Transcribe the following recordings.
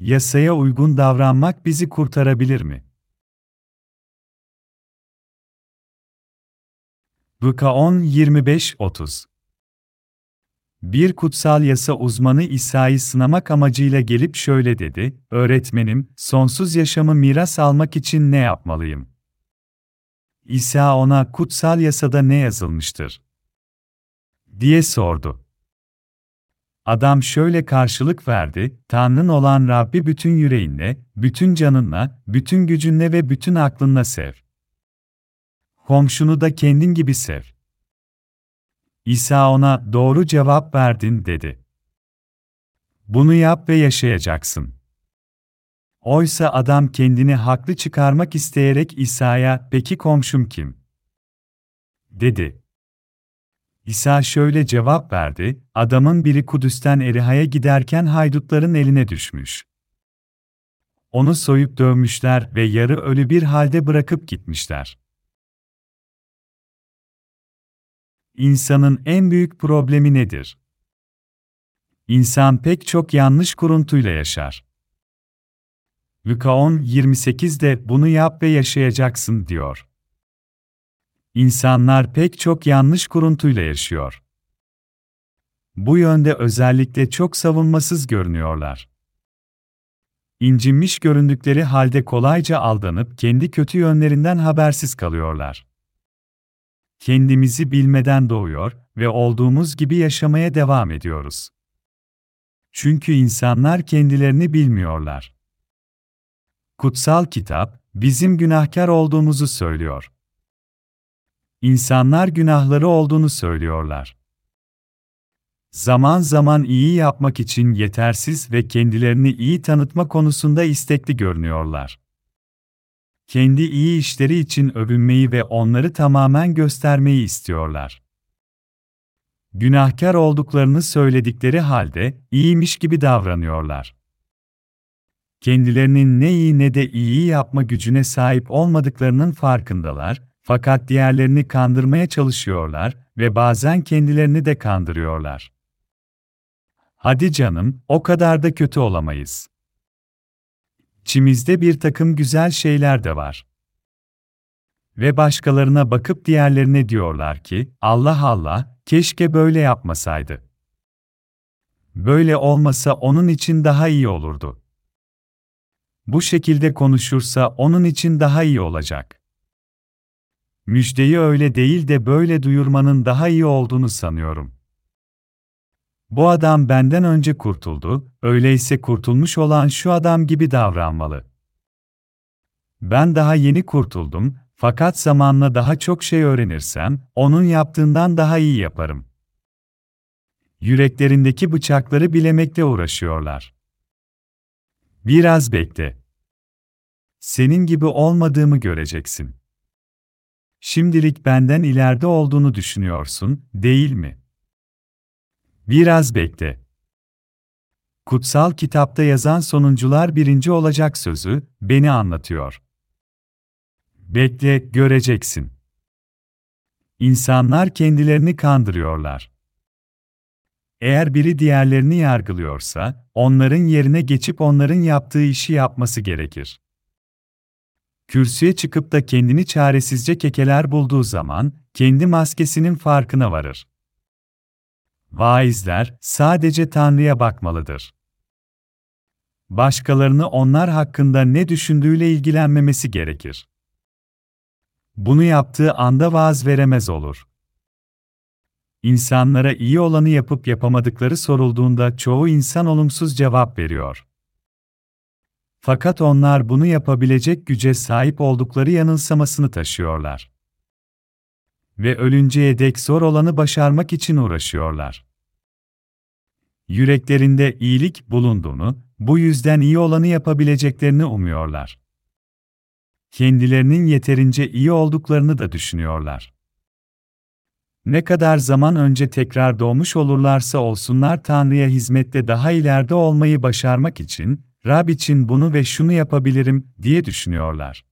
Yasaya uygun davranmak bizi kurtarabilir mi? Luka 10 25 30 Bir kutsal yasa uzmanı İsa'yı sınamak amacıyla gelip şöyle dedi: "Öğretmenim, sonsuz yaşamı miras almak için ne yapmalıyım?" İsa ona kutsal yasada ne yazılmıştır diye sordu. Adam şöyle karşılık verdi: Tanrın olan Rabbi bütün yüreğinle, bütün canınla, bütün gücünle ve bütün aklınla sev. Komşunu da kendin gibi sev. İsa ona doğru cevap verdin dedi. Bunu yap ve yaşayacaksın. Oysa adam kendini haklı çıkarmak isteyerek İsa'ya, peki komşum kim? dedi. İsa şöyle cevap verdi, adamın biri Kudüs'ten Eriha'ya giderken haydutların eline düşmüş. Onu soyup dövmüşler ve yarı ölü bir halde bırakıp gitmişler. İnsanın en büyük problemi nedir? İnsan pek çok yanlış kuruntuyla yaşar. Luka 10.28'de bunu yap ve yaşayacaksın diyor. İnsanlar pek çok yanlış kuruntuyla yaşıyor. Bu yönde özellikle çok savunmasız görünüyorlar. İncinmiş göründükleri halde kolayca aldanıp kendi kötü yönlerinden habersiz kalıyorlar. Kendimizi bilmeden doğuyor ve olduğumuz gibi yaşamaya devam ediyoruz. Çünkü insanlar kendilerini bilmiyorlar. Kutsal kitap, bizim günahkar olduğumuzu söylüyor. İnsanlar günahları olduğunu söylüyorlar. Zaman zaman iyi yapmak için yetersiz ve kendilerini iyi tanıtma konusunda istekli görünüyorlar. Kendi iyi işleri için övünmeyi ve onları tamamen göstermeyi istiyorlar. Günahkar olduklarını söyledikleri halde iyiymiş gibi davranıyorlar. Kendilerinin ne iyi ne de iyi yapma gücüne sahip olmadıklarının farkındalar fakat diğerlerini kandırmaya çalışıyorlar ve bazen kendilerini de kandırıyorlar. Hadi canım, o kadar da kötü olamayız. İçimizde bir takım güzel şeyler de var. Ve başkalarına bakıp diğerlerine diyorlar ki, Allah Allah, keşke böyle yapmasaydı. Böyle olmasa onun için daha iyi olurdu. Bu şekilde konuşursa onun için daha iyi olacak. Müjdeyi öyle değil de böyle duyurmanın daha iyi olduğunu sanıyorum. Bu adam benden önce kurtuldu, öyleyse kurtulmuş olan şu adam gibi davranmalı. Ben daha yeni kurtuldum, fakat zamanla daha çok şey öğrenirsem, onun yaptığından daha iyi yaparım. Yüreklerindeki bıçakları bilemekle uğraşıyorlar. Biraz bekle. Senin gibi olmadığımı göreceksin. Şimdilik benden ileride olduğunu düşünüyorsun, değil mi? Biraz bekle. Kutsal kitapta yazan sonuncular birinci olacak sözü, beni anlatıyor. Bekle, göreceksin. İnsanlar kendilerini kandırıyorlar. Eğer biri diğerlerini yargılıyorsa, onların yerine geçip onların yaptığı işi yapması gerekir. Kürsüye çıkıp da kendini çaresizce kekeler bulduğu zaman, kendi maskesinin farkına varır. Vaizler sadece Tanrı'ya bakmalıdır. Başkalarını onlar hakkında ne düşündüğüyle ilgilenmemesi gerekir. Bunu yaptığı anda vaaz veremez olur. İnsanlara iyi olanı yapıp yapamadıkları sorulduğunda çoğu insan olumsuz cevap veriyor. Fakat onlar bunu yapabilecek güce sahip oldukları yanılsamasını taşıyorlar. Ve ölünceye dek zor olanı başarmak için uğraşıyorlar. Yüreklerinde iyilik bulunduğunu, bu yüzden iyi olanı yapabileceklerini umuyorlar. Kendilerinin yeterince iyi olduklarını da düşünüyorlar. Ne kadar zaman önce tekrar doğmuş olurlarsa olsunlar Tanrı'ya hizmette daha ileride olmayı başarmak için, Rab için bunu ve şunu yapabilirim diye düşünüyorlar.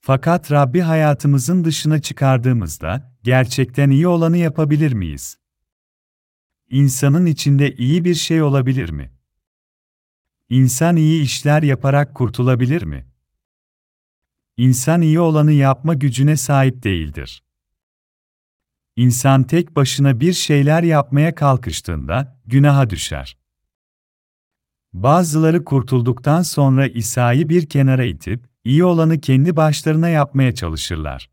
Fakat Rabbi hayatımızın dışına çıkardığımızda gerçekten iyi olanı yapabilir miyiz? İnsanın içinde iyi bir şey olabilir mi? İnsan iyi işler yaparak kurtulabilir mi? İnsan iyi olanı yapma gücüne sahip değildir. İnsan tek başına bir şeyler yapmaya kalkıştığında günaha düşer. Bazıları kurtulduktan sonra İsa'yı bir kenara itip iyi olanı kendi başlarına yapmaya çalışırlar.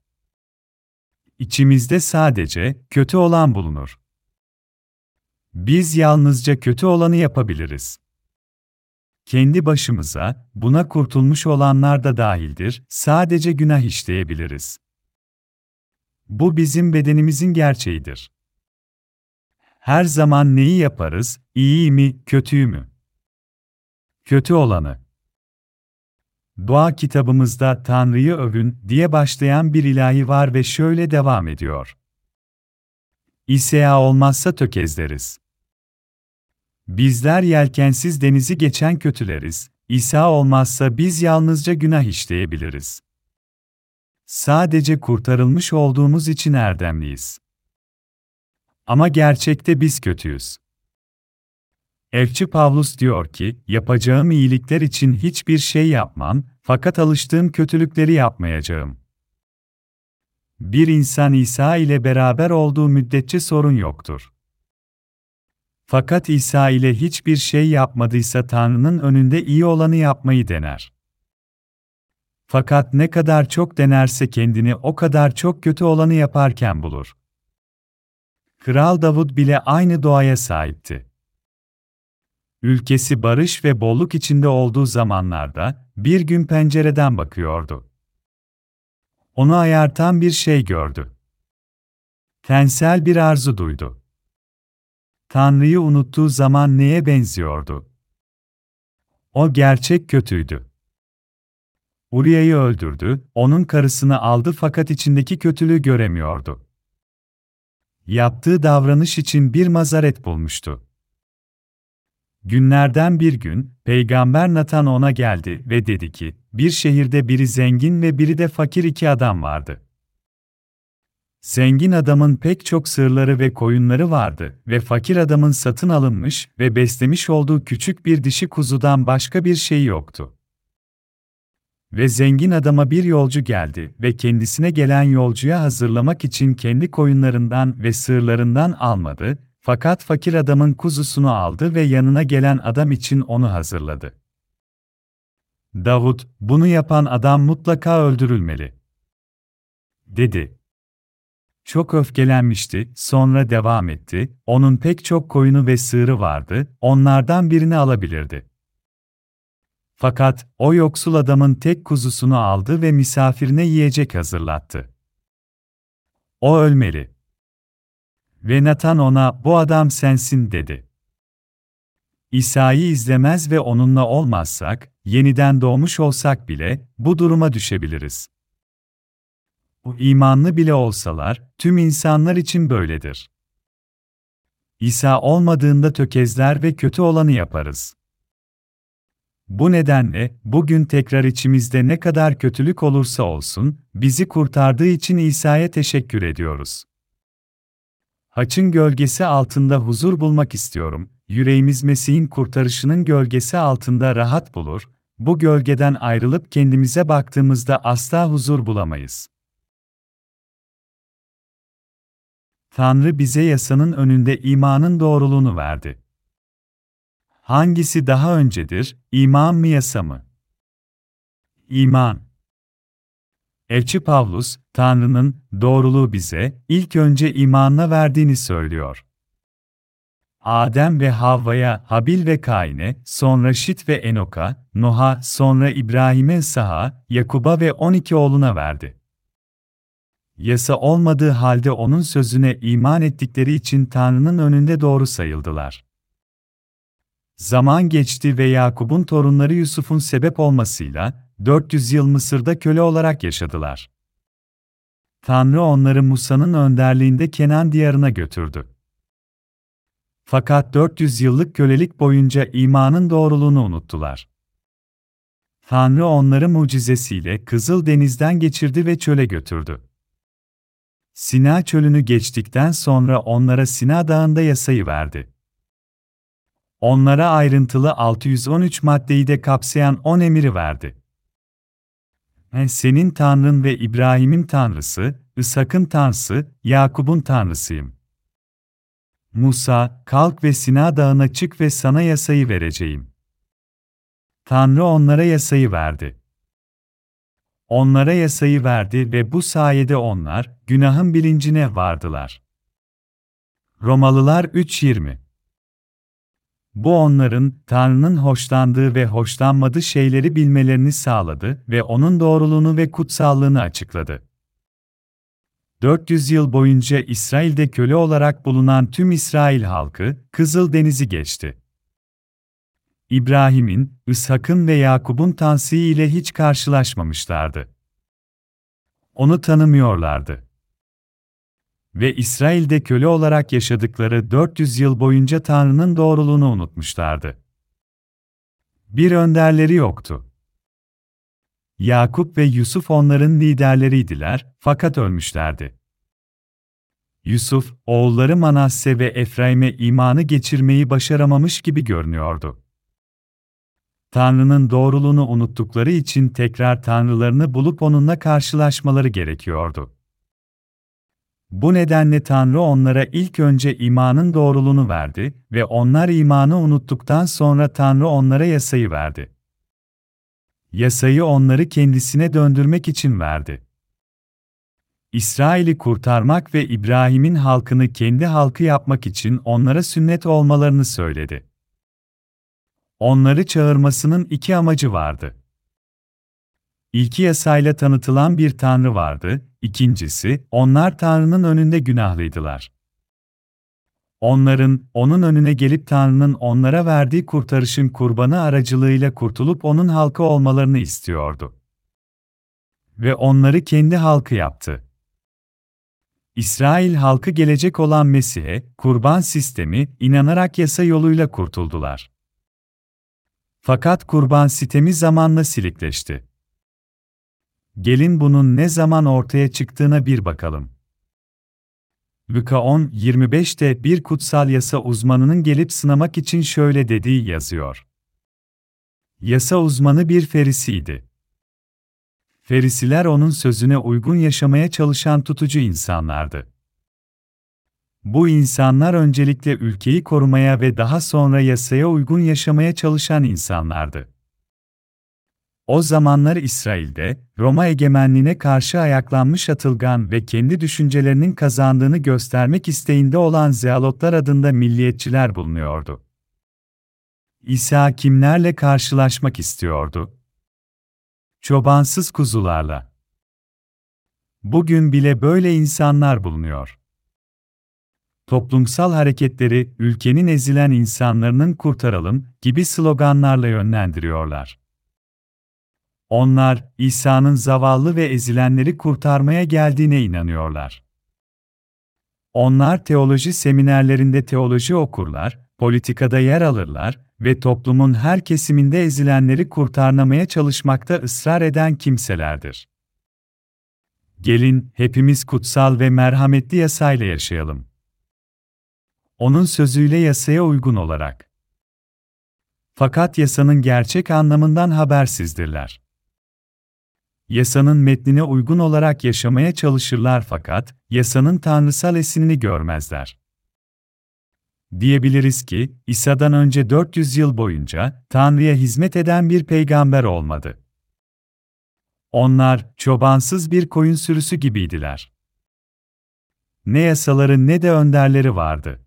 İçimizde sadece kötü olan bulunur. Biz yalnızca kötü olanı yapabiliriz. Kendi başımıza, buna kurtulmuş olanlar da dahildir, sadece günah işleyebiliriz. Bu bizim bedenimizin gerçeğidir. Her zaman neyi yaparız, iyi mi, kötüyü mü? Kötü olanı. Dua kitabımızda Tanrı'yı övün diye başlayan bir ilahi var ve şöyle devam ediyor. İsa olmazsa tökezleriz. Bizler yelkensiz denizi geçen kötüleriz, İsa olmazsa biz yalnızca günah işleyebiliriz. Sadece kurtarılmış olduğumuz için erdemliyiz. Ama gerçekte biz kötüyüz. Elçi Pavlus diyor ki, yapacağım iyilikler için hiçbir şey yapmam, fakat alıştığım kötülükleri yapmayacağım. Bir insan İsa ile beraber olduğu müddetçe sorun yoktur. Fakat İsa ile hiçbir şey yapmadıysa Tanrı'nın önünde iyi olanı yapmayı dener. Fakat ne kadar çok denerse kendini o kadar çok kötü olanı yaparken bulur. Kral Davud bile aynı doğaya sahipti. Ülkesi barış ve bolluk içinde olduğu zamanlarda bir gün pencereden bakıyordu. Onu ayartan bir şey gördü. Tensel bir arzu duydu. Tanrı'yı unuttuğu zaman neye benziyordu? O gerçek kötüydü. Uria'yı öldürdü, onun karısını aldı fakat içindeki kötülüğü göremiyordu. Yaptığı davranış için bir mazaret bulmuştu. Günlerden bir gün, Peygamber Natan ona geldi ve dedi ki, bir şehirde biri zengin ve biri de fakir iki adam vardı. Zengin adamın pek çok sığırları ve koyunları vardı ve fakir adamın satın alınmış ve beslemiş olduğu küçük bir dişi kuzudan başka bir şey yoktu. Ve zengin adama bir yolcu geldi ve kendisine gelen yolcuya hazırlamak için kendi koyunlarından ve sığırlarından almadı, fakat fakir adamın kuzusunu aldı ve yanına gelen adam için onu hazırladı. Davut, bunu yapan adam mutlaka öldürülmeli. Dedi. Çok öfkelenmişti, sonra devam etti, onun pek çok koyunu ve sığırı vardı, onlardan birini alabilirdi. Fakat o yoksul adamın tek kuzusunu aldı ve misafirine yiyecek hazırlattı. O ölmeli. Ve Nathan ona, bu adam sensin dedi. İsa'yı izlemez ve onunla olmazsak, yeniden doğmuş olsak bile, bu duruma düşebiliriz. Bu imanlı bile olsalar, tüm insanlar için böyledir. İsa olmadığında tökezler ve kötü olanı yaparız. Bu nedenle, bugün tekrar içimizde ne kadar kötülük olursa olsun, bizi kurtardığı için İsa'ya teşekkür ediyoruz. Haçın gölgesi altında huzur bulmak istiyorum. Yüreğimiz Mesih'in kurtarışının gölgesi altında rahat bulur. Bu gölgeden ayrılıp kendimize baktığımızda asla huzur bulamayız. Tanrı bize yasanın önünde imanın doğruluğunu verdi. Hangisi daha öncedir, iman mı yasa mı? İman. Elçi Pavlus, Tanrı'nın doğruluğu bize ilk önce imanla verdiğini söylüyor. Adem ve Havva'ya, Habil ve Kain'e, sonra Şit ve Enok'a, Noh'a, sonra İbrahim'e Saha, Yakub'a ve 12 oğluna verdi. Yasa olmadığı halde onun sözüne iman ettikleri için Tanrı'nın önünde doğru sayıldılar. Zaman geçti ve Yakub'un torunları Yusuf'un sebep olmasıyla 400 yıl Mısır'da köle olarak yaşadılar. Tanrı onları Musa'nın önderliğinde Kenan diyarına götürdü. Fakat 400 yıllık kölelik boyunca imanın doğruluğunu unuttular. Tanrı onları mucizesiyle Kızıl Deniz'den geçirdi ve çöle götürdü. Sina çölünü geçtikten sonra onlara Sina Dağı'nda yasayı verdi. Onlara ayrıntılı 613 maddeyi de kapsayan 10 emiri verdi. Senin Tanrın ve İbrahim'in Tanrısı, İshak'ın Tanrısı, Yakub'un Tanrısıyım. Musa, kalk ve Sina dağına çık ve sana yasayı vereceğim. Tanrı onlara yasayı verdi. Onlara yasayı verdi ve bu sayede onlar, günahın bilincine vardılar. Romalılar 3.20 Bu onların, Tanrı'nın hoşlandığı ve hoşlanmadığı şeyleri bilmelerini sağladı ve onun doğruluğunu ve kutsallığını açıkladı. 400 yıl boyunca İsrail'de köle olarak bulunan tüm İsrail halkı, Kızıl Denizi geçti. İbrahim'in, İshak'ın ve Yakub'un Tanrısı ile hiç karşılaşmamışlardı. Onu tanımıyorlardı. Ve İsrail'de köle olarak yaşadıkları 400 yıl boyunca Tanrı'nın doğruluğunu unutmuşlardı. Bir önderleri yoktu. Yakup ve Yusuf onların liderleriydiler, fakat ölmüşlerdi. Yusuf, oğulları Manasse ve Efraim'e imanı geçirmeyi başaramamış gibi görünüyordu. Tanrı'nın doğruluğunu unuttukları için tekrar tanrılarını bulup onunla karşılaşmaları gerekiyordu. Bu nedenle Tanrı onlara ilk önce imanın doğruluğunu verdi ve onlar imanı unuttuktan sonra Tanrı onlara yasayı verdi. Yasayı onları kendisine döndürmek için verdi. İsrail'i kurtarmak ve İbrahim'in halkını kendi halkı yapmak için onlara sünnet olmalarını söyledi. Onları çağırmasının iki amacı vardı. İlki yasayla tanıtılan bir tanrı vardı, ikincisi, onlar Tanrı'nın önünde günahlıydılar. Onların, onun önüne gelip Tanrı'nın onlara verdiği kurtarışın kurbanı aracılığıyla kurtulup onun halkı olmalarını istiyordu. Ve onları kendi halkı yaptı. İsrail halkı gelecek olan Mesih'e, kurban sistemi, inanarak yasa yoluyla kurtuldular. Fakat kurban sistemi zamanla silikleşti. Gelin bunun ne zaman ortaya çıktığına bir bakalım. Luka 10.25'te bir kutsal yasa uzmanının gelip sınamak için şöyle dediği yazıyor. Yasa uzmanı bir ferisiydi. Ferisiler onun sözüne uygun yaşamaya çalışan tutucu insanlardı. Bu insanlar öncelikle ülkeyi korumaya ve daha sonra yasaya uygun yaşamaya çalışan insanlardı. O zamanlar İsrail'de, Roma egemenliğine karşı ayaklanmış atılgan ve kendi düşüncelerinin kazandığını göstermek isteğinde olan Zealotlar adında milliyetçiler bulunuyordu. İsa kimlerle karşılaşmak istiyordu? Çobansız kuzularla. Bugün bile böyle insanlar bulunuyor. Toplumsal hareketleri ülkenin ezilen insanlarının kurtaralım gibi sloganlarla yönlendiriyorlar. Onlar, İsa'nın zavallı ve ezilenleri kurtarmaya geldiğine inanıyorlar. Onlar teoloji seminerlerinde teoloji okurlar, politikada yer alırlar ve toplumun her kesiminde ezilenleri kurtarmaya çalışmakta ısrar eden kimselerdir. Gelin, hepimiz kutsal ve merhametli yasayla yaşayalım. Onun sözüyle yasaya uygun olarak. Fakat yasanın gerçek anlamından habersizdirler yasanın metnine uygun olarak yaşamaya çalışırlar fakat, yasanın tanrısal esinini görmezler. Diyebiliriz ki, İsa'dan önce 400 yıl boyunca, Tanrı'ya hizmet eden bir peygamber olmadı. Onlar, çobansız bir koyun sürüsü gibiydiler. Ne yasaları ne de önderleri vardı.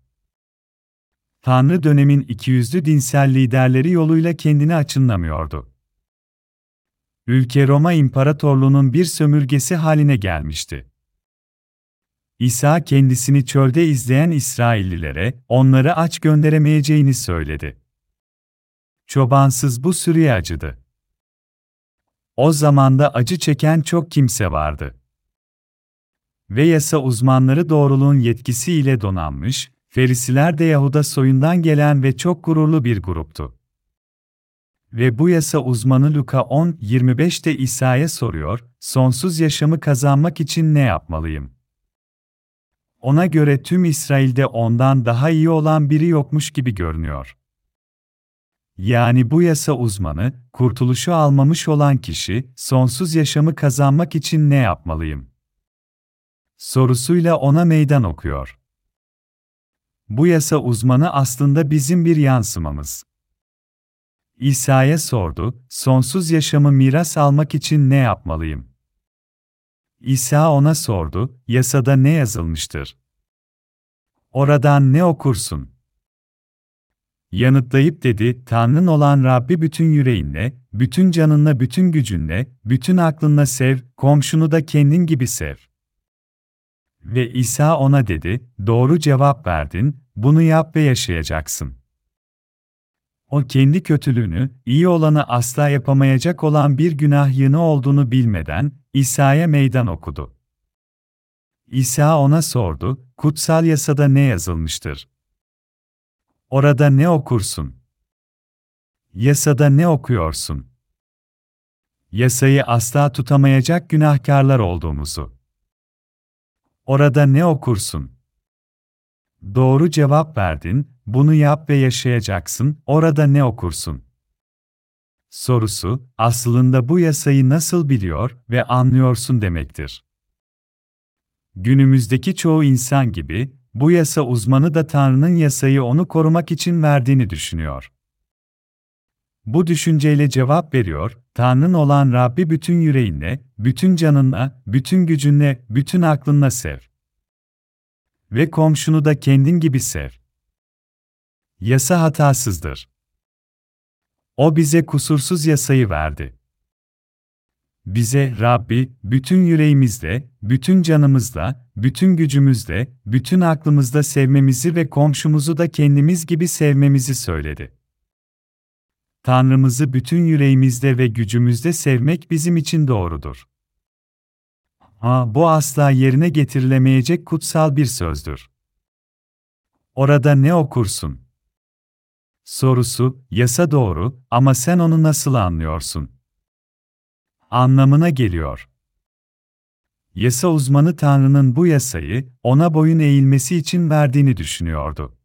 Tanrı dönemin ikiyüzlü dinsel liderleri yoluyla kendini açınlamıyordu ülke Roma İmparatorluğu'nun bir sömürgesi haline gelmişti. İsa kendisini çölde izleyen İsraillilere, onları aç gönderemeyeceğini söyledi. Çobansız bu sürüye acıdı. O zamanda acı çeken çok kimse vardı. Ve yasa uzmanları doğruluğun yetkisiyle donanmış, Ferisiler de Yahuda soyundan gelen ve çok gururlu bir gruptu. Ve bu yasa uzmanı Luka 10.25'te İsa'ya soruyor, sonsuz yaşamı kazanmak için ne yapmalıyım? Ona göre tüm İsrail'de ondan daha iyi olan biri yokmuş gibi görünüyor. Yani bu yasa uzmanı, kurtuluşu almamış olan kişi, sonsuz yaşamı kazanmak için ne yapmalıyım? Sorusuyla ona meydan okuyor. Bu yasa uzmanı aslında bizim bir yansımamız. İsa'ya sordu, sonsuz yaşamı miras almak için ne yapmalıyım? İsa ona sordu, yasada ne yazılmıştır? Oradan ne okursun? Yanıtlayıp dedi, Tanrın olan Rabbi bütün yüreğinle, bütün canınla, bütün gücünle, bütün aklınla sev, komşunu da kendin gibi sev. Ve İsa ona dedi, doğru cevap verdin, bunu yap ve yaşayacaksın. O kendi kötülüğünü, iyi olanı asla yapamayacak olan bir günah yığını olduğunu bilmeden, İsa'ya meydan okudu. İsa ona sordu, kutsal yasada ne yazılmıştır? Orada ne okursun? Yasada ne okuyorsun? Yasayı asla tutamayacak günahkarlar olduğumuzu. Orada ne okursun? Doğru cevap verdin, bunu yap ve yaşayacaksın, orada ne okursun? Sorusu, aslında bu yasayı nasıl biliyor ve anlıyorsun demektir. Günümüzdeki çoğu insan gibi, bu yasa uzmanı da Tanrı'nın yasayı onu korumak için verdiğini düşünüyor. Bu düşünceyle cevap veriyor, Tanrın olan Rabbi bütün yüreğinle, bütün canınla, bütün gücünle, bütün aklınla sev. Ve komşunu da kendin gibi sev. Yasa hatasızdır. O bize kusursuz yasayı verdi. Bize Rabbi bütün yüreğimizle, bütün canımızla, bütün gücümüzle, bütün aklımızla sevmemizi ve komşumuzu da kendimiz gibi sevmemizi söyledi. Tanrımızı bütün yüreğimizle ve gücümüzle sevmek bizim için doğrudur. Ha, bu asla yerine getirilemeyecek kutsal bir sözdür. Orada ne okursun? Sorusu, yasa doğru ama sen onu nasıl anlıyorsun? Anlamına geliyor. Yasa uzmanı Tanrı'nın bu yasayı, ona boyun eğilmesi için verdiğini düşünüyordu.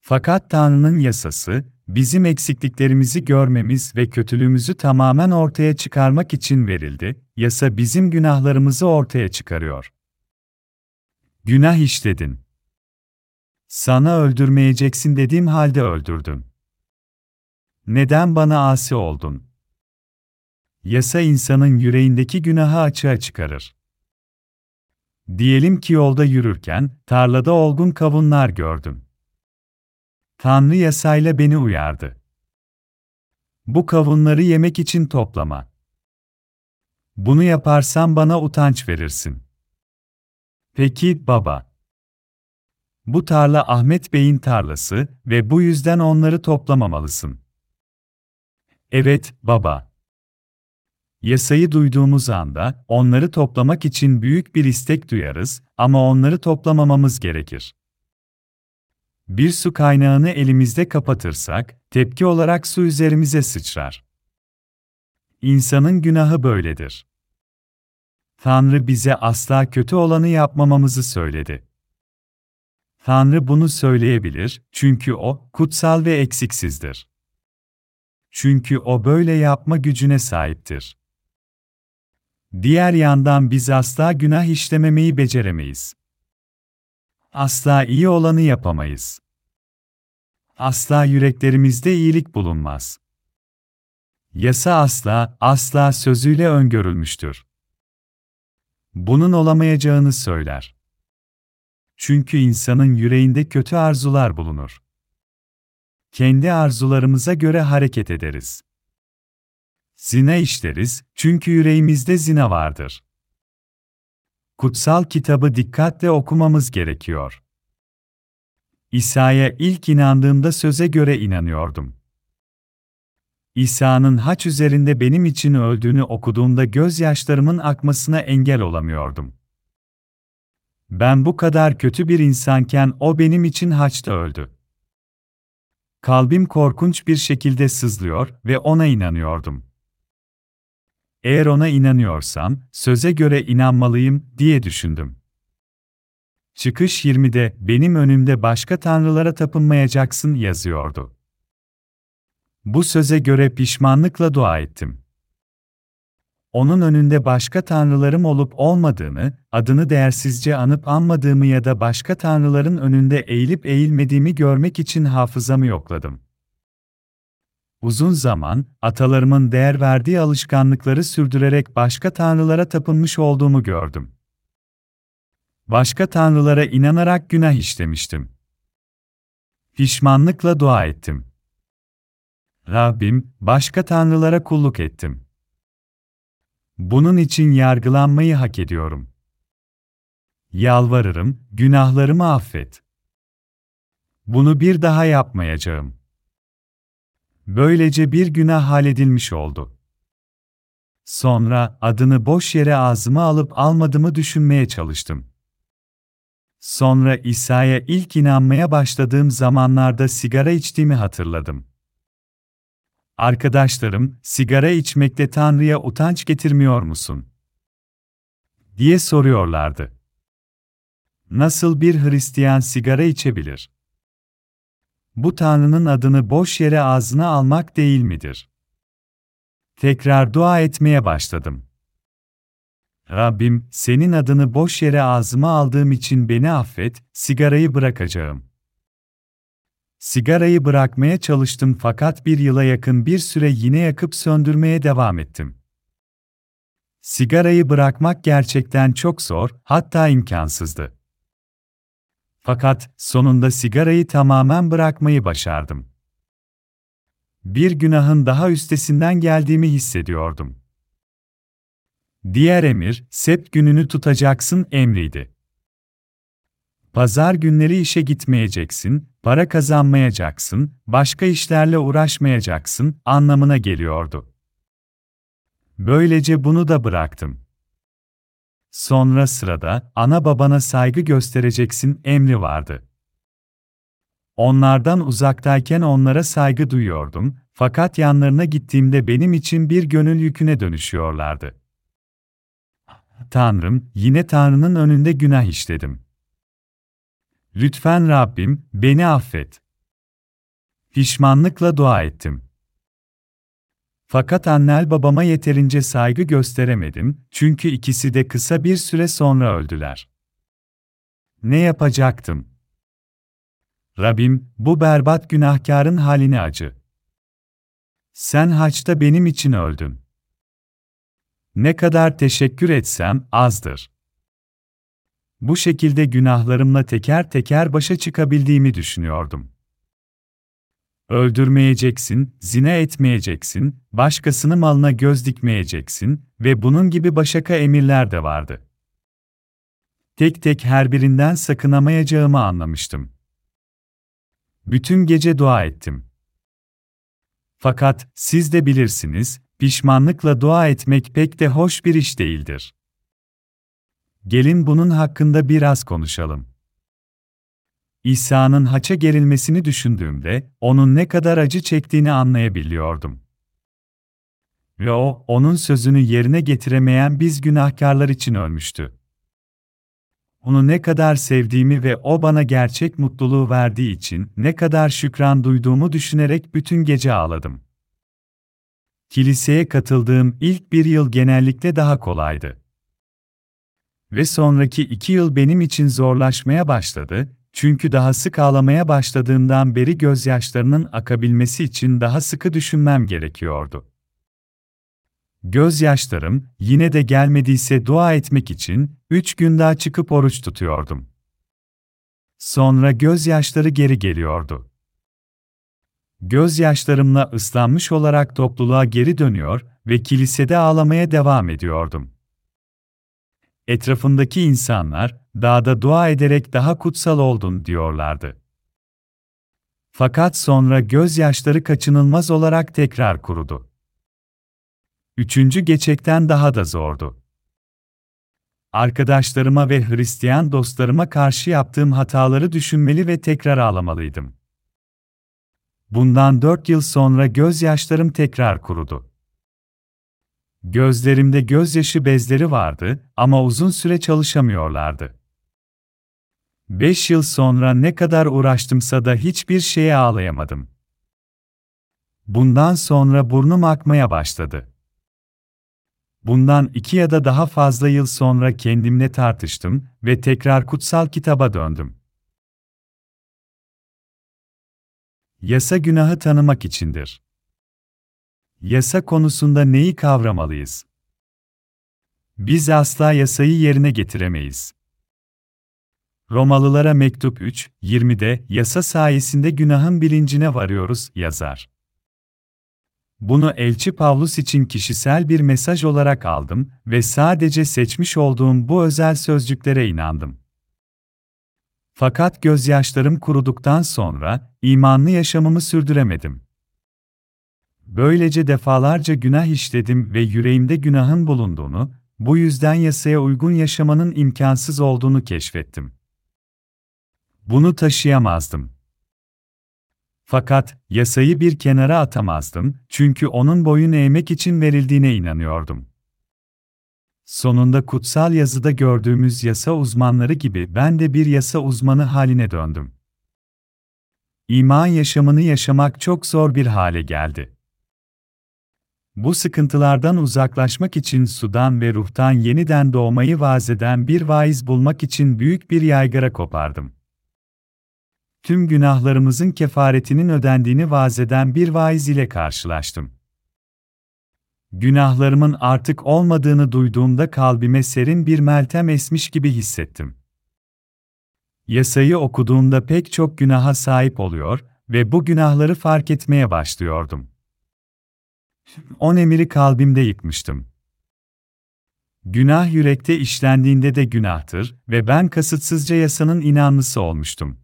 Fakat Tanrı'nın yasası, bizim eksikliklerimizi görmemiz ve kötülüğümüzü tamamen ortaya çıkarmak için verildi, yasa bizim günahlarımızı ortaya çıkarıyor. Günah işledin. Sana öldürmeyeceksin dediğim halde öldürdün. Neden bana asi oldun? Yasa insanın yüreğindeki günahı açığa çıkarır. Diyelim ki yolda yürürken, tarlada olgun kavunlar gördüm. Tanrı yasayla beni uyardı. Bu kavunları yemek için toplama. Bunu yaparsan bana utanç verirsin. Peki baba. Bu tarla Ahmet Bey'in tarlası ve bu yüzden onları toplamamalısın. Evet, baba. Yasayı duyduğumuz anda onları toplamak için büyük bir istek duyarız ama onları toplamamamız gerekir. Bir su kaynağını elimizde kapatırsak, tepki olarak su üzerimize sıçrar. İnsanın günahı böyledir. Tanrı bize asla kötü olanı yapmamamızı söyledi. Tanrı bunu söyleyebilir çünkü o kutsal ve eksiksizdir. Çünkü o böyle yapma gücüne sahiptir. Diğer yandan biz asla günah işlememeyi beceremeyiz. Asla iyi olanı yapamayız. Asla yüreklerimizde iyilik bulunmaz. Yasa asla, asla sözüyle öngörülmüştür. Bunun olamayacağını söyler. Çünkü insanın yüreğinde kötü arzular bulunur. Kendi arzularımıza göre hareket ederiz. Zina işleriz, çünkü yüreğimizde zina vardır. Kutsal kitabı dikkatle okumamız gerekiyor. İsa'ya ilk inandığımda söze göre inanıyordum. İsa'nın haç üzerinde benim için öldüğünü okuduğumda gözyaşlarımın akmasına engel olamıyordum. Ben bu kadar kötü bir insanken o benim için haçta öldü. Kalbim korkunç bir şekilde sızlıyor ve ona inanıyordum. Eğer ona inanıyorsam, söze göre inanmalıyım diye düşündüm. Çıkış 20'de benim önümde başka tanrılara tapınmayacaksın yazıyordu. Bu söze göre pişmanlıkla dua ettim. Onun önünde başka tanrılarım olup olmadığını, adını değersizce anıp anmadığımı ya da başka tanrıların önünde eğilip eğilmediğimi görmek için hafızamı yokladım. Uzun zaman, atalarımın değer verdiği alışkanlıkları sürdürerek başka tanrılara tapınmış olduğumu gördüm. Başka tanrılara inanarak günah işlemiştim. Pişmanlıkla dua ettim. Rabbim, başka tanrılara kulluk ettim. Bunun için yargılanmayı hak ediyorum. Yalvarırım, günahlarımı affet. Bunu bir daha yapmayacağım. Böylece bir günah halledilmiş oldu. Sonra adını boş yere ağzıma alıp almadığımı düşünmeye çalıştım. Sonra İsa'ya ilk inanmaya başladığım zamanlarda sigara içtiğimi hatırladım. Arkadaşlarım, sigara içmekte Tanrı'ya utanç getirmiyor musun? diye soruyorlardı. Nasıl bir Hristiyan sigara içebilir? Bu Tanrı'nın adını boş yere ağzına almak değil midir? Tekrar dua etmeye başladım. Rabbim, senin adını boş yere ağzıma aldığım için beni affet, sigarayı bırakacağım. Sigarayı bırakmaya çalıştım fakat bir yıla yakın bir süre yine yakıp söndürmeye devam ettim. Sigarayı bırakmak gerçekten çok zor, hatta imkansızdı. Fakat sonunda sigarayı tamamen bırakmayı başardım. Bir günahın daha üstesinden geldiğimi hissediyordum. Diğer emir, sept gününü tutacaksın emriydi. Pazar günleri işe gitmeyeceksin, para kazanmayacaksın, başka işlerle uğraşmayacaksın anlamına geliyordu. Böylece bunu da bıraktım. Sonra sırada ana babana saygı göstereceksin emri vardı. Onlardan uzaktayken onlara saygı duyuyordum, fakat yanlarına gittiğimde benim için bir gönül yüküne dönüşüyorlardı. Tanrım, yine Tanrı'nın önünde günah işledim. Lütfen Rabbim, beni affet. Pişmanlıkla dua ettim. Fakat annel babama yeterince saygı gösteremedim, çünkü ikisi de kısa bir süre sonra öldüler. Ne yapacaktım? Rabbim, bu berbat günahkarın halini acı. Sen haçta benim için öldün. Ne kadar teşekkür etsem azdır. Bu şekilde günahlarımla teker teker başa çıkabildiğimi düşünüyordum. Öldürmeyeceksin, zina etmeyeceksin, başkasının malına göz dikmeyeceksin ve bunun gibi başaka emirler de vardı. Tek tek her birinden sakınamayacağımı anlamıştım. Bütün gece dua ettim. Fakat siz de bilirsiniz, pişmanlıkla dua etmek pek de hoş bir iş değildir. Gelin bunun hakkında biraz konuşalım. İsa'nın haça gerilmesini düşündüğümde, onun ne kadar acı çektiğini anlayabiliyordum. Ve o, onun sözünü yerine getiremeyen biz günahkarlar için ölmüştü. Onu ne kadar sevdiğimi ve o bana gerçek mutluluğu verdiği için ne kadar şükran duyduğumu düşünerek bütün gece ağladım. Kiliseye katıldığım ilk bir yıl genellikle daha kolaydı. Ve sonraki iki yıl benim için zorlaşmaya başladı, çünkü daha sık ağlamaya başladığımdan beri gözyaşlarının akabilmesi için daha sıkı düşünmem gerekiyordu. Gözyaşlarım, yine de gelmediyse dua etmek için, üç gün daha çıkıp oruç tutuyordum. Sonra gözyaşları geri geliyordu. Gözyaşlarımla ıslanmış olarak topluluğa geri dönüyor ve kilisede ağlamaya devam ediyordum. Etrafındaki insanlar, dağda dua ederek daha kutsal oldun diyorlardı. Fakat sonra gözyaşları kaçınılmaz olarak tekrar kurudu. Üçüncü geçekten daha da zordu. Arkadaşlarıma ve Hristiyan dostlarıma karşı yaptığım hataları düşünmeli ve tekrar ağlamalıydım. Bundan dört yıl sonra gözyaşlarım tekrar kurudu. Gözlerimde gözyaşı bezleri vardı ama uzun süre çalışamıyorlardı. Beş yıl sonra ne kadar uğraştımsa da hiçbir şeye ağlayamadım. Bundan sonra burnum akmaya başladı. Bundan iki ya da daha fazla yıl sonra kendimle tartıştım ve tekrar kutsal kitaba döndüm. Yasa günahı tanımak içindir. Yasa konusunda neyi kavramalıyız? Biz asla yasayı yerine getiremeyiz. Romalılara mektup 3, 20'de yasa sayesinde günahın bilincine varıyoruz yazar. Bunu elçi Pavlus için kişisel bir mesaj olarak aldım ve sadece seçmiş olduğum bu özel sözcüklere inandım. Fakat gözyaşlarım kuruduktan sonra imanlı yaşamımı sürdüremedim. Böylece defalarca günah işledim ve yüreğimde günahın bulunduğunu, bu yüzden yasaya uygun yaşamanın imkansız olduğunu keşfettim. Bunu taşıyamazdım. Fakat yasayı bir kenara atamazdım çünkü onun boyun eğmek için verildiğine inanıyordum. Sonunda kutsal yazıda gördüğümüz yasa uzmanları gibi ben de bir yasa uzmanı haline döndüm. İman yaşamını yaşamak çok zor bir hale geldi. Bu sıkıntılardan uzaklaşmak için sudan ve ruhtan yeniden doğmayı vaaz eden bir vaiz bulmak için büyük bir yaygara kopardım. Tüm günahlarımızın kefaretinin ödendiğini vaaz eden bir vaiz ile karşılaştım. Günahlarımın artık olmadığını duyduğumda kalbime serin bir meltem esmiş gibi hissettim. Yasayı okuduğumda pek çok günaha sahip oluyor ve bu günahları fark etmeye başlıyordum. On emiri kalbimde yıkmıştım. Günah yürekte işlendiğinde de günahtır ve ben kasıtsızca yasanın inanlısı olmuştum.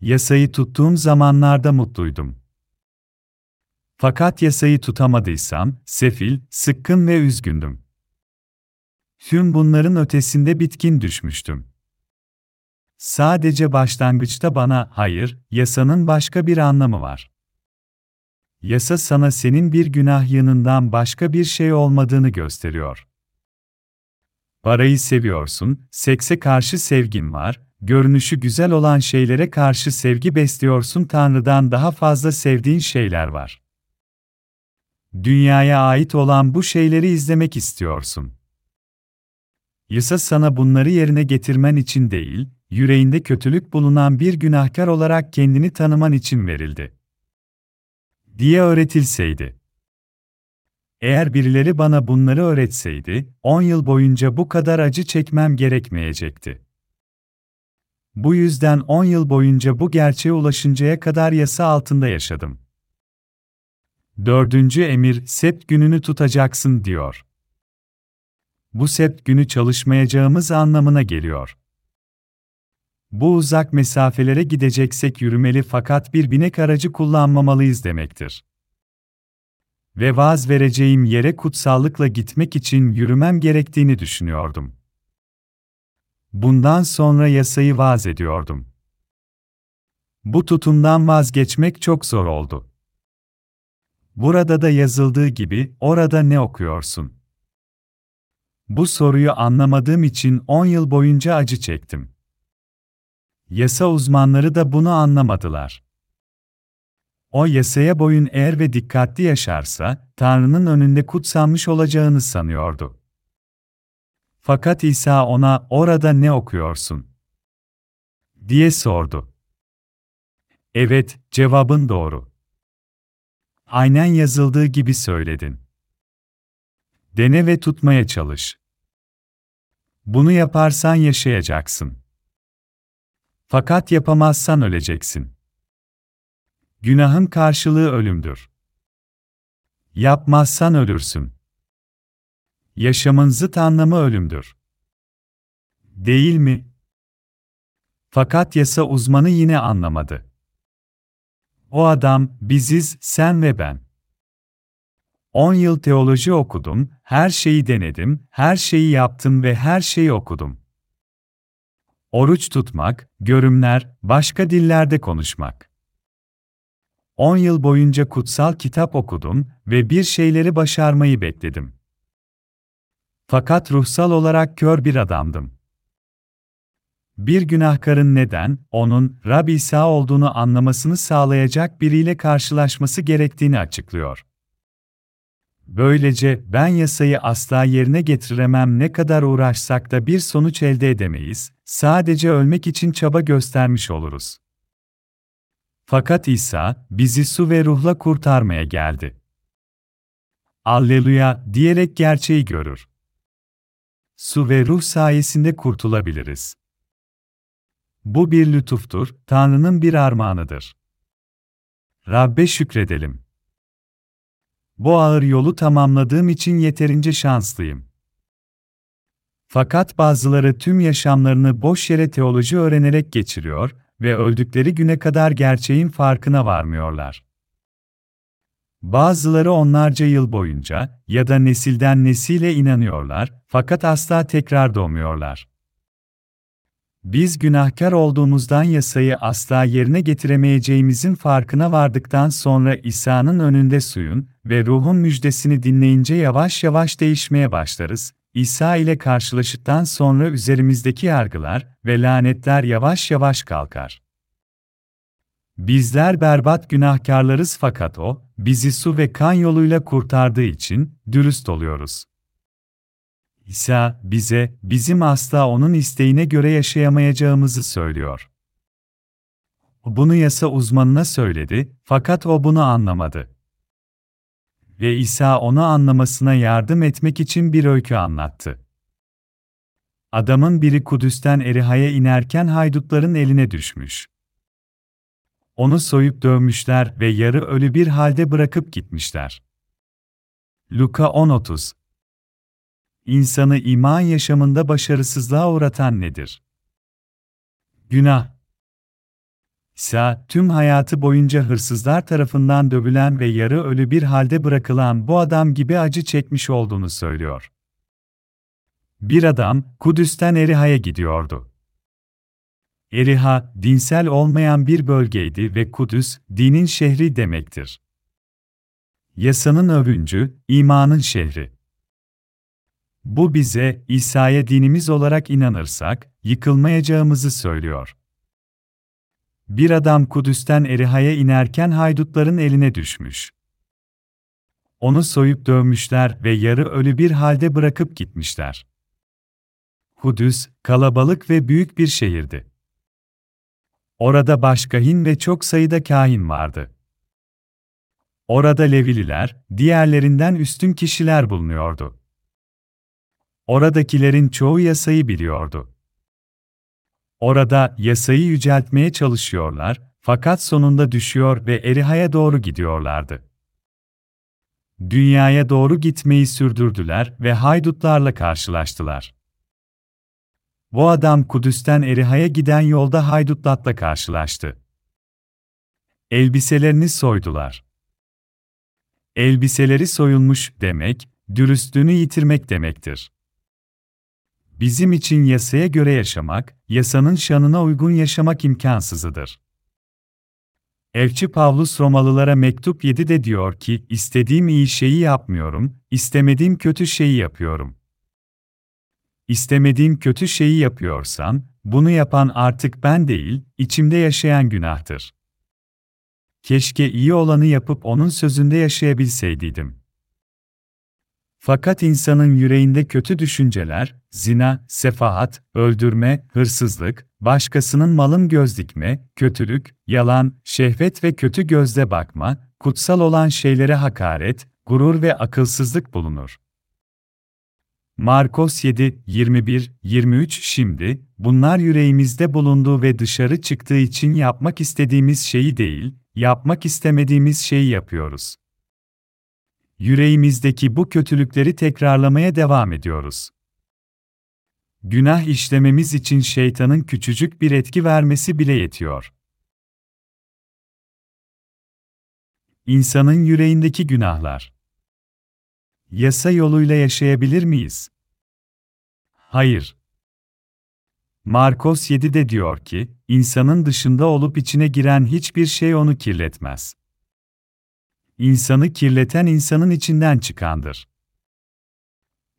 Yasayı tuttuğum zamanlarda mutluydum. Fakat yasayı tutamadıysam, sefil, sıkkın ve üzgündüm. Tüm bunların ötesinde bitkin düşmüştüm. Sadece başlangıçta bana, hayır, yasanın başka bir anlamı var. Yasa sana senin bir günah yanından başka bir şey olmadığını gösteriyor. Parayı seviyorsun, sekse karşı sevgin var, görünüşü güzel olan şeylere karşı sevgi besliyorsun Tanrı'dan daha fazla sevdiğin şeyler var. Dünyaya ait olan bu şeyleri izlemek istiyorsun. Yasa sana bunları yerine getirmen için değil, yüreğinde kötülük bulunan bir günahkar olarak kendini tanıman için verildi. Diye öğretilseydi. Eğer birileri bana bunları öğretseydi, 10 yıl boyunca bu kadar acı çekmem gerekmeyecekti. Bu yüzden 10 yıl boyunca bu gerçeğe ulaşıncaya kadar yasa altında yaşadım. Dördüncü emir, sept gününü tutacaksın diyor. Bu sept günü çalışmayacağımız anlamına geliyor. Bu uzak mesafelere gideceksek yürümeli fakat bir binek aracı kullanmamalıyız demektir. Ve vaz vereceğim yere kutsallıkla gitmek için yürümem gerektiğini düşünüyordum. Bundan sonra yasayı vaz ediyordum. Bu tutumdan vazgeçmek çok zor oldu. Burada da yazıldığı gibi, orada ne okuyorsun? Bu soruyu anlamadığım için 10 yıl boyunca acı çektim. Yasa uzmanları da bunu anlamadılar. O yasaya boyun eğer ve dikkatli yaşarsa, Tanrı'nın önünde kutsanmış olacağını sanıyordu. Fakat İsa ona, orada ne okuyorsun? diye sordu. Evet, cevabın doğru. Aynen yazıldığı gibi söyledin. Dene ve tutmaya çalış. Bunu yaparsan yaşayacaksın. Fakat yapamazsan öleceksin. Günahın karşılığı ölümdür. Yapmazsan ölürsün. Yaşamın zıt anlamı ölümdür. Değil mi? Fakat yasa uzmanı yine anlamadı. O adam, biziz, sen ve ben. 10 yıl teoloji okudum, her şeyi denedim, her şeyi yaptım ve her şeyi okudum. Oruç tutmak, görümler, başka dillerde konuşmak. 10 yıl boyunca kutsal kitap okudum ve bir şeyleri başarmayı bekledim. Fakat ruhsal olarak kör bir adamdım. bir günahkarın neden, onun, Rab İsa olduğunu anlamasını sağlayacak biriyle karşılaşması gerektiğini açıklıyor. Böylece ben yasayı asla yerine getiremem ne kadar uğraşsak da bir sonuç elde edemeyiz, sadece ölmek için çaba göstermiş oluruz. Fakat İsa, bizi su ve ruhla kurtarmaya geldi. Alleluya diyerek gerçeği görür. Su ve ruh sayesinde kurtulabiliriz. Bu bir lütuftur, Tanrı'nın bir armağanıdır. Rabbe şükredelim. Bu ağır yolu tamamladığım için yeterince şanslıyım. Fakat bazıları tüm yaşamlarını boş yere teoloji öğrenerek geçiriyor ve öldükleri güne kadar gerçeğin farkına varmıyorlar. Bazıları onlarca yıl boyunca ya da nesilden nesile inanıyorlar fakat asla tekrar doğmuyorlar. Biz günahkar olduğumuzdan yasayı asla yerine getiremeyeceğimizin farkına vardıktan sonra İsa'nın önünde suyun ve ruhun müjdesini dinleyince yavaş yavaş değişmeye başlarız. İsa ile karşılaştıktan sonra üzerimizdeki yargılar ve lanetler yavaş yavaş kalkar. Bizler berbat günahkarlarız fakat O, bizi su ve kan yoluyla kurtardığı için dürüst oluyoruz. İsa, bize, bizim asla O'nun isteğine göre yaşayamayacağımızı söylüyor. Bunu yasa uzmanına söyledi, fakat o bunu anlamadı. Ve İsa onu anlamasına yardım etmek için bir öykü anlattı. Adamın biri Kudüs'ten Eriha'ya inerken haydutların eline düşmüş. Onu soyup dövmüşler ve yarı ölü bir halde bırakıp gitmişler. Luka 10.30 İnsanı iman yaşamında başarısızlığa uğratan nedir? Günah. İsa, tüm hayatı boyunca hırsızlar tarafından dövülen ve yarı ölü bir halde bırakılan bu adam gibi acı çekmiş olduğunu söylüyor. Bir adam, Kudüs'ten Eriha'ya gidiyordu. Eriha, dinsel olmayan bir bölgeydi ve Kudüs, dinin şehri demektir. Yasanın övüncü, imanın şehri. Bu bize, İsa'ya dinimiz olarak inanırsak, yıkılmayacağımızı söylüyor. Bir adam Kudüs'ten Eriha'ya inerken haydutların eline düşmüş. Onu soyup dövmüşler ve yarı ölü bir halde bırakıp gitmişler. Kudüs, kalabalık ve büyük bir şehirdi. Orada başkahin ve çok sayıda kahin vardı. Orada Levililer, diğerlerinden üstün kişiler bulunuyordu. Oradakilerin çoğu yasayı biliyordu. Orada yasayı yüceltmeye çalışıyorlar, fakat sonunda düşüyor ve Eriha'ya doğru gidiyorlardı. Dünyaya doğru gitmeyi sürdürdüler ve haydutlarla karşılaştılar. Bu adam Kudüs'ten Eriha'ya giden yolda haydutlatla karşılaştı. Elbiselerini soydular. Elbiseleri soyulmuş demek, dürüstlüğünü yitirmek demektir. Bizim için yasaya göre yaşamak, yasanın şanına uygun yaşamak imkansızıdır. Elçi Pavlus Romalılara mektup 7'de diyor ki, istediğim iyi şeyi yapmıyorum, istemediğim kötü şeyi yapıyorum. İstemediğim kötü şeyi yapıyorsam, bunu yapan artık ben değil, içimde yaşayan günahtır. Keşke iyi olanı yapıp onun sözünde yaşayabilseydim. Fakat insanın yüreğinde kötü düşünceler, zina, sefahat, öldürme, hırsızlık, başkasının malın göz dikme, kötülük, yalan, şehvet ve kötü gözle bakma, kutsal olan şeylere hakaret, gurur ve akılsızlık bulunur. Markos 7, 21, 23 Şimdi, bunlar yüreğimizde bulunduğu ve dışarı çıktığı için yapmak istediğimiz şeyi değil, yapmak istemediğimiz şeyi yapıyoruz. Yüreğimizdeki bu kötülükleri tekrarlamaya devam ediyoruz. Günah işlememiz için şeytanın küçücük bir etki vermesi bile yetiyor. İnsanın yüreğindeki günahlar. Yasa yoluyla yaşayabilir miyiz? Hayır. Markos 7'de diyor ki, insanın dışında olup içine giren hiçbir şey onu kirletmez. İnsanı kirleten insanın içinden çıkandır.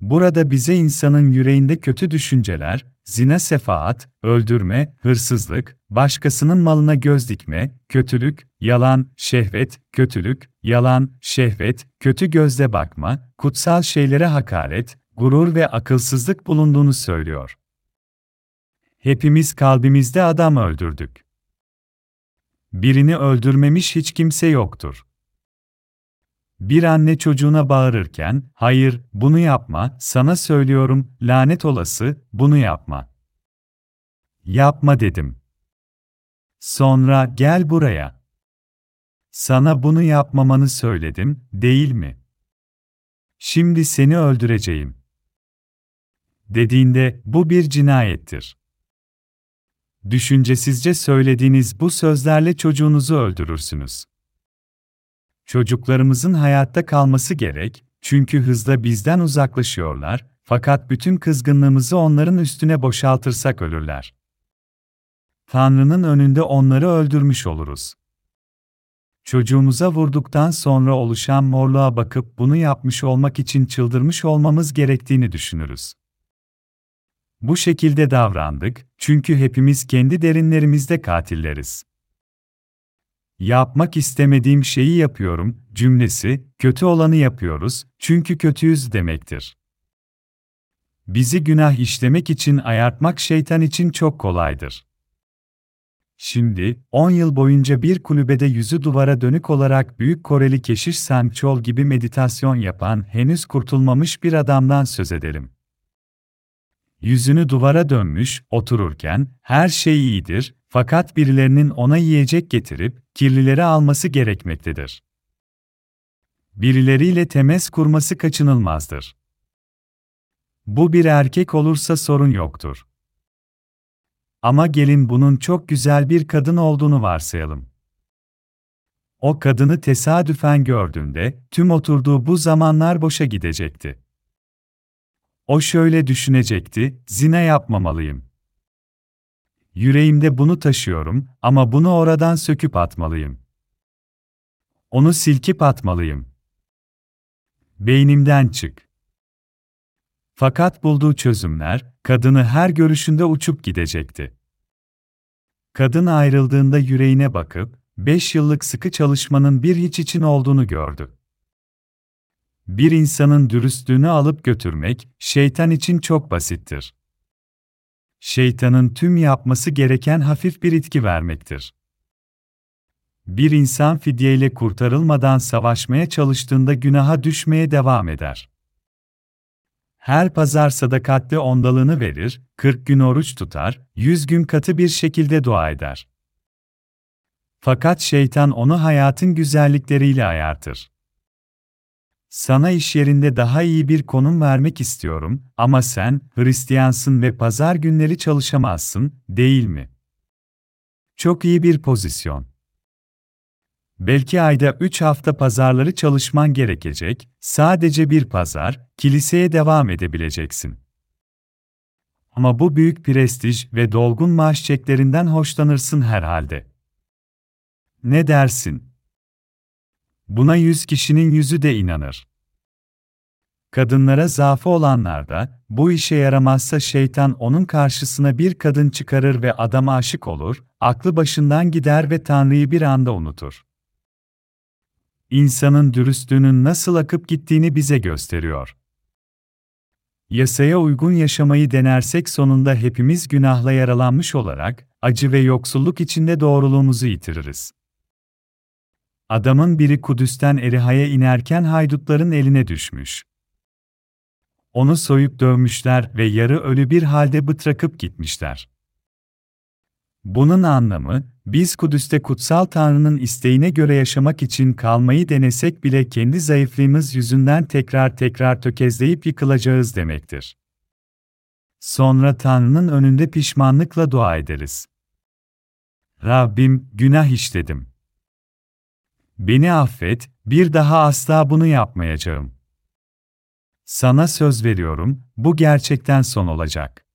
Burada bize insanın yüreğinde kötü düşünceler, zina sefaat, öldürme, hırsızlık, başkasının malına göz dikme, kötülük, yalan, şehvet, kötülük, yalan, şehvet, kötü gözle bakma, kutsal şeylere hakaret, gurur ve akılsızlık bulunduğunu söylüyor. Hepimiz kalbimizde adam öldürdük. Birini öldürmemiş hiç kimse yoktur. Bir anne çocuğuna bağırırken, hayır, bunu yapma, sana söylüyorum, lanet olası, bunu yapma. Yapma dedim. Sonra, gel buraya. Sana bunu yapmamanı söyledim, değil mi? Şimdi seni öldüreceğim. Dediğinde, bu bir cinayettir. Düşüncesizce söylediğiniz bu sözlerle çocuğunuzu öldürürsünüz. Çocuklarımızın hayatta kalması gerek, çünkü hızla bizden uzaklaşıyorlar, fakat bütün kızgınlığımızı onların üstüne boşaltırsak ölürler. Tanrı'nın önünde onları öldürmüş oluruz. Çocuğumuza vurduktan sonra oluşan morluğa bakıp bunu yapmış olmak için çıldırmış olmamız gerektiğini düşünürüz. Bu şekilde davrandık, çünkü hepimiz kendi derinlerimizde katilleriz. Yapmak istemediğim şeyi yapıyorum cümlesi, kötü olanı yapıyoruz, çünkü kötüyüz demektir. Bizi günah işlemek için ayartmak şeytan için çok kolaydır. Şimdi, 10 yıl boyunca bir kulübede yüzü duvara dönük olarak Büyük Koreli keşiş Sanchol gibi meditasyon yapan henüz kurtulmamış bir adamdan söz edelim. Yüzünü duvara dönmüş, otururken, her şey iyidir, fakat birilerinin ona yiyecek getirip, kirlileri alması gerekmektedir. Birileriyle temes kurması kaçınılmazdır. Bu bir erkek olursa sorun yoktur. Ama gelin bunun çok güzel bir kadın olduğunu varsayalım. O kadını tesadüfen gördüğünde, tüm oturduğu bu zamanlar boşa gidecekti. O şöyle düşünecekti, zina yapmamalıyım. Yüreğimde bunu taşıyorum ama bunu oradan söküp atmalıyım. Onu silkip atmalıyım. Beynimden çık. Fakat bulduğu çözümler, kadını her görüşünde uçup gidecekti. Kadın ayrıldığında yüreğine bakıp, beş yıllık sıkı çalışmanın bir hiç için olduğunu gördü. Bir insanın dürüstlüğünü alıp götürmek, şeytan için çok basittir. Şeytanın tüm yapması gereken hafif bir itki vermektir. Bir insan fidyeyle kurtarılmadan savaşmaya çalıştığında günaha düşmeye devam eder. Her pazar sadakatli ondalığını verir, 40 gün oruç tutar, 100 gün katı bir şekilde dua eder. Fakat şeytan onu hayatın güzellikleriyle ayartır. Sana iş yerinde daha iyi bir konum vermek istiyorum ama sen Hristiyansın ve pazar günleri çalışamazsın, değil mi? Çok iyi bir pozisyon. Belki ayda 3 hafta pazarları çalışman gerekecek, sadece bir pazar, kiliseye devam edebileceksin. Ama bu büyük prestij ve dolgun maaş çeklerinden hoşlanırsın herhalde. Ne dersin? Buna yüz kişinin yüzü de inanır. Kadınlara zaafı olanlar da, bu işe yaramazsa şeytan onun karşısına bir kadın çıkarır ve adama aşık olur, aklı başından gider ve Tanrı'yı bir anda unutur. İnsanın dürüstlüğünün nasıl akıp gittiğini bize gösteriyor. Yasaya uygun yaşamayı denersek sonunda hepimiz günahla yaralanmış olarak, acı ve yoksulluk içinde doğruluğumuzu yitiririz. Adamın biri Kudüs'ten Eriha'ya inerken haydutların eline düşmüş. Onu soyup dövmüşler ve yarı ölü bir halde bırakıp gitmişler. Bunun anlamı, biz Kudüs'te kutsal Tanrı'nın isteğine göre yaşamak için kalmayı denesek bile kendi zayıflığımız yüzünden tekrar tekrar tökezleyip yıkılacağız demektir. Sonra Tanrı'nın önünde pişmanlıkla dua ederiz. Rabbim, günah işledim. Beni affet, bir daha asla bunu yapmayacağım. Sana söz veriyorum, bu gerçekten son olacak.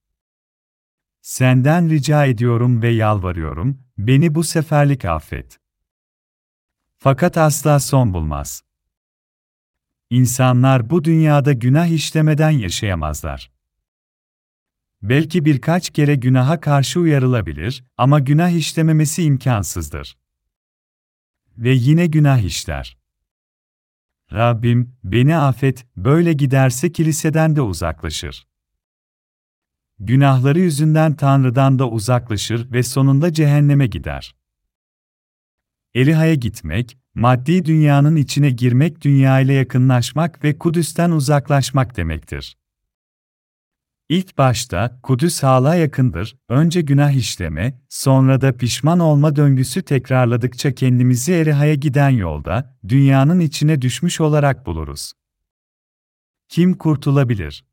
Senden rica ediyorum ve yalvarıyorum, beni bu seferlik affet. Fakat asla son bulmaz. İnsanlar bu dünyada günah işlemeden yaşayamazlar. Belki birkaç kere günaha karşı uyarılabilir ama günah işlememesi imkansızdır. Ve yine günah işler. Rabbim, beni affet, böyle giderse kiliseden de uzaklaşır. Günahları yüzünden Tanrı'dan da uzaklaşır ve sonunda cehenneme gider. Eliha'ya gitmek, maddi dünyanın içine girmek dünya ile yakınlaşmak ve Kudüs'ten uzaklaşmak demektir. İlk başta Kudüs hala yakındır, önce günah işleme, sonra da pişman olma döngüsü tekrarladıkça kendimizi Eriha'ya giden yolda, dünyanın içine düşmüş olarak buluruz. Kim kurtulabilir?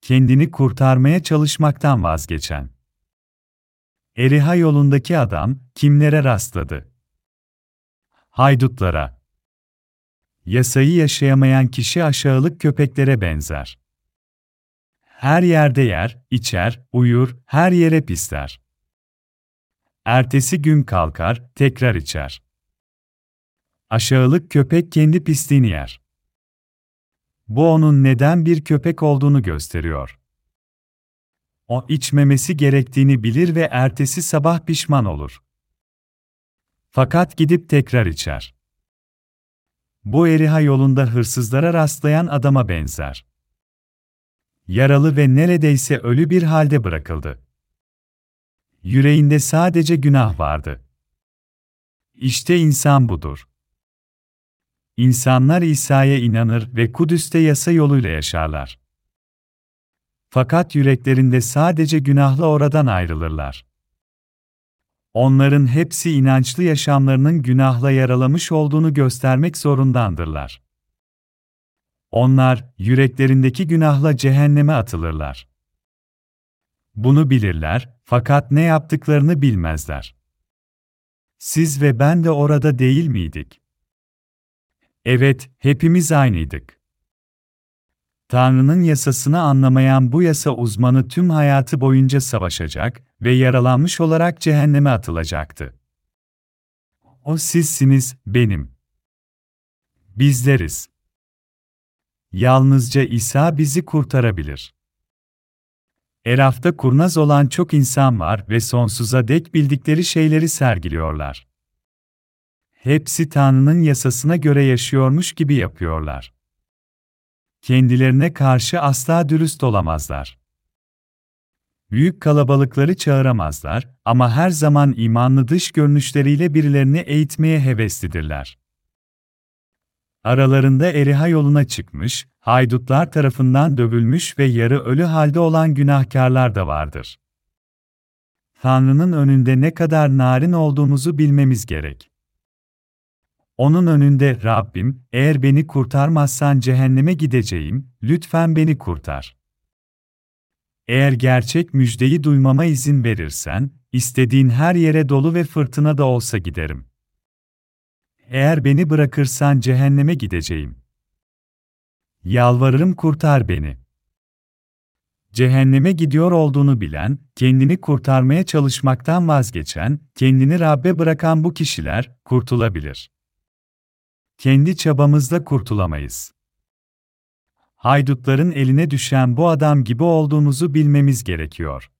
Kendini kurtarmaya çalışmaktan vazgeçen. Eriha yolundaki adam, kimlere rastladı? Haydutlara. Yasayı yaşayamayan kişi aşağılık köpeklere benzer. Her yerde yer, içer, uyur, her yere pisler. Ertesi gün kalkar, tekrar içer. Aşağılık köpek kendi pisliğini yer. Bu onun neden bir köpek olduğunu gösteriyor. O içmemesi gerektiğini bilir ve ertesi sabah pişman olur. Fakat gidip tekrar içer. Bu Eriha yolunda hırsızlara rastlayan adama benzer. Yaralı ve neredeyse ölü bir halde bırakıldı. Yüreğinde sadece günah vardı. İşte insan budur. İnsanlar İsa'ya inanır ve Kudüs'te yasa yoluyla yaşarlar. Fakat yüreklerinde sadece günahla oradan ayrılırlar. Onların hepsi inançlı yaşamlarının günahla yaralamış olduğunu göstermek zorundandırlar. Onlar, yüreklerindeki günahla cehenneme atılırlar. Bunu bilirler, fakat ne yaptıklarını bilmezler. Siz ve ben de orada değil miydik? Evet, hepimiz aynıydık. Tanrı'nın yasasını anlamayan bu yasa uzmanı tüm hayatı boyunca savaşacak ve yaralanmış olarak cehenneme atılacaktı. O sizsiniz, benim. Bizleriz. Yalnızca İsa bizi kurtarabilir. Erafta kurnaz olan çok insan var ve sonsuza dek bildikleri şeyleri sergiliyorlar. Hepsi Tanrı'nın yasasına göre yaşıyormuş gibi yapıyorlar. Kendilerine karşı asla dürüst olamazlar. Büyük kalabalıkları çağıramazlar ama her zaman imanlı dış görünüşleriyle birilerini eğitmeye heveslidirler. Aralarında Eriha yoluna çıkmış, haydutlar tarafından dövülmüş ve yarı ölü halde olan günahkarlar da vardır. Tanrı'nın önünde ne kadar narin olduğumuzu bilmemiz gerek. Onun önünde Rabbim, eğer beni kurtarmazsan cehenneme gideceğim, lütfen beni kurtar. Eğer gerçek müjdeyi duymama izin verirsen, istediğin her yere dolu ve fırtına da olsa giderim. Eğer beni bırakırsan cehenneme gideceğim. Yalvarırım kurtar beni. Cehenneme gidiyor olduğunu bilen, kendini kurtarmaya çalışmaktan vazgeçen, kendini Rabbe bırakan bu kişiler kurtulabilir. Kendi çabamızla kurtulamayız. Haydutların eline düşen bu adam gibi olduğumuzu bilmemiz gerekiyor.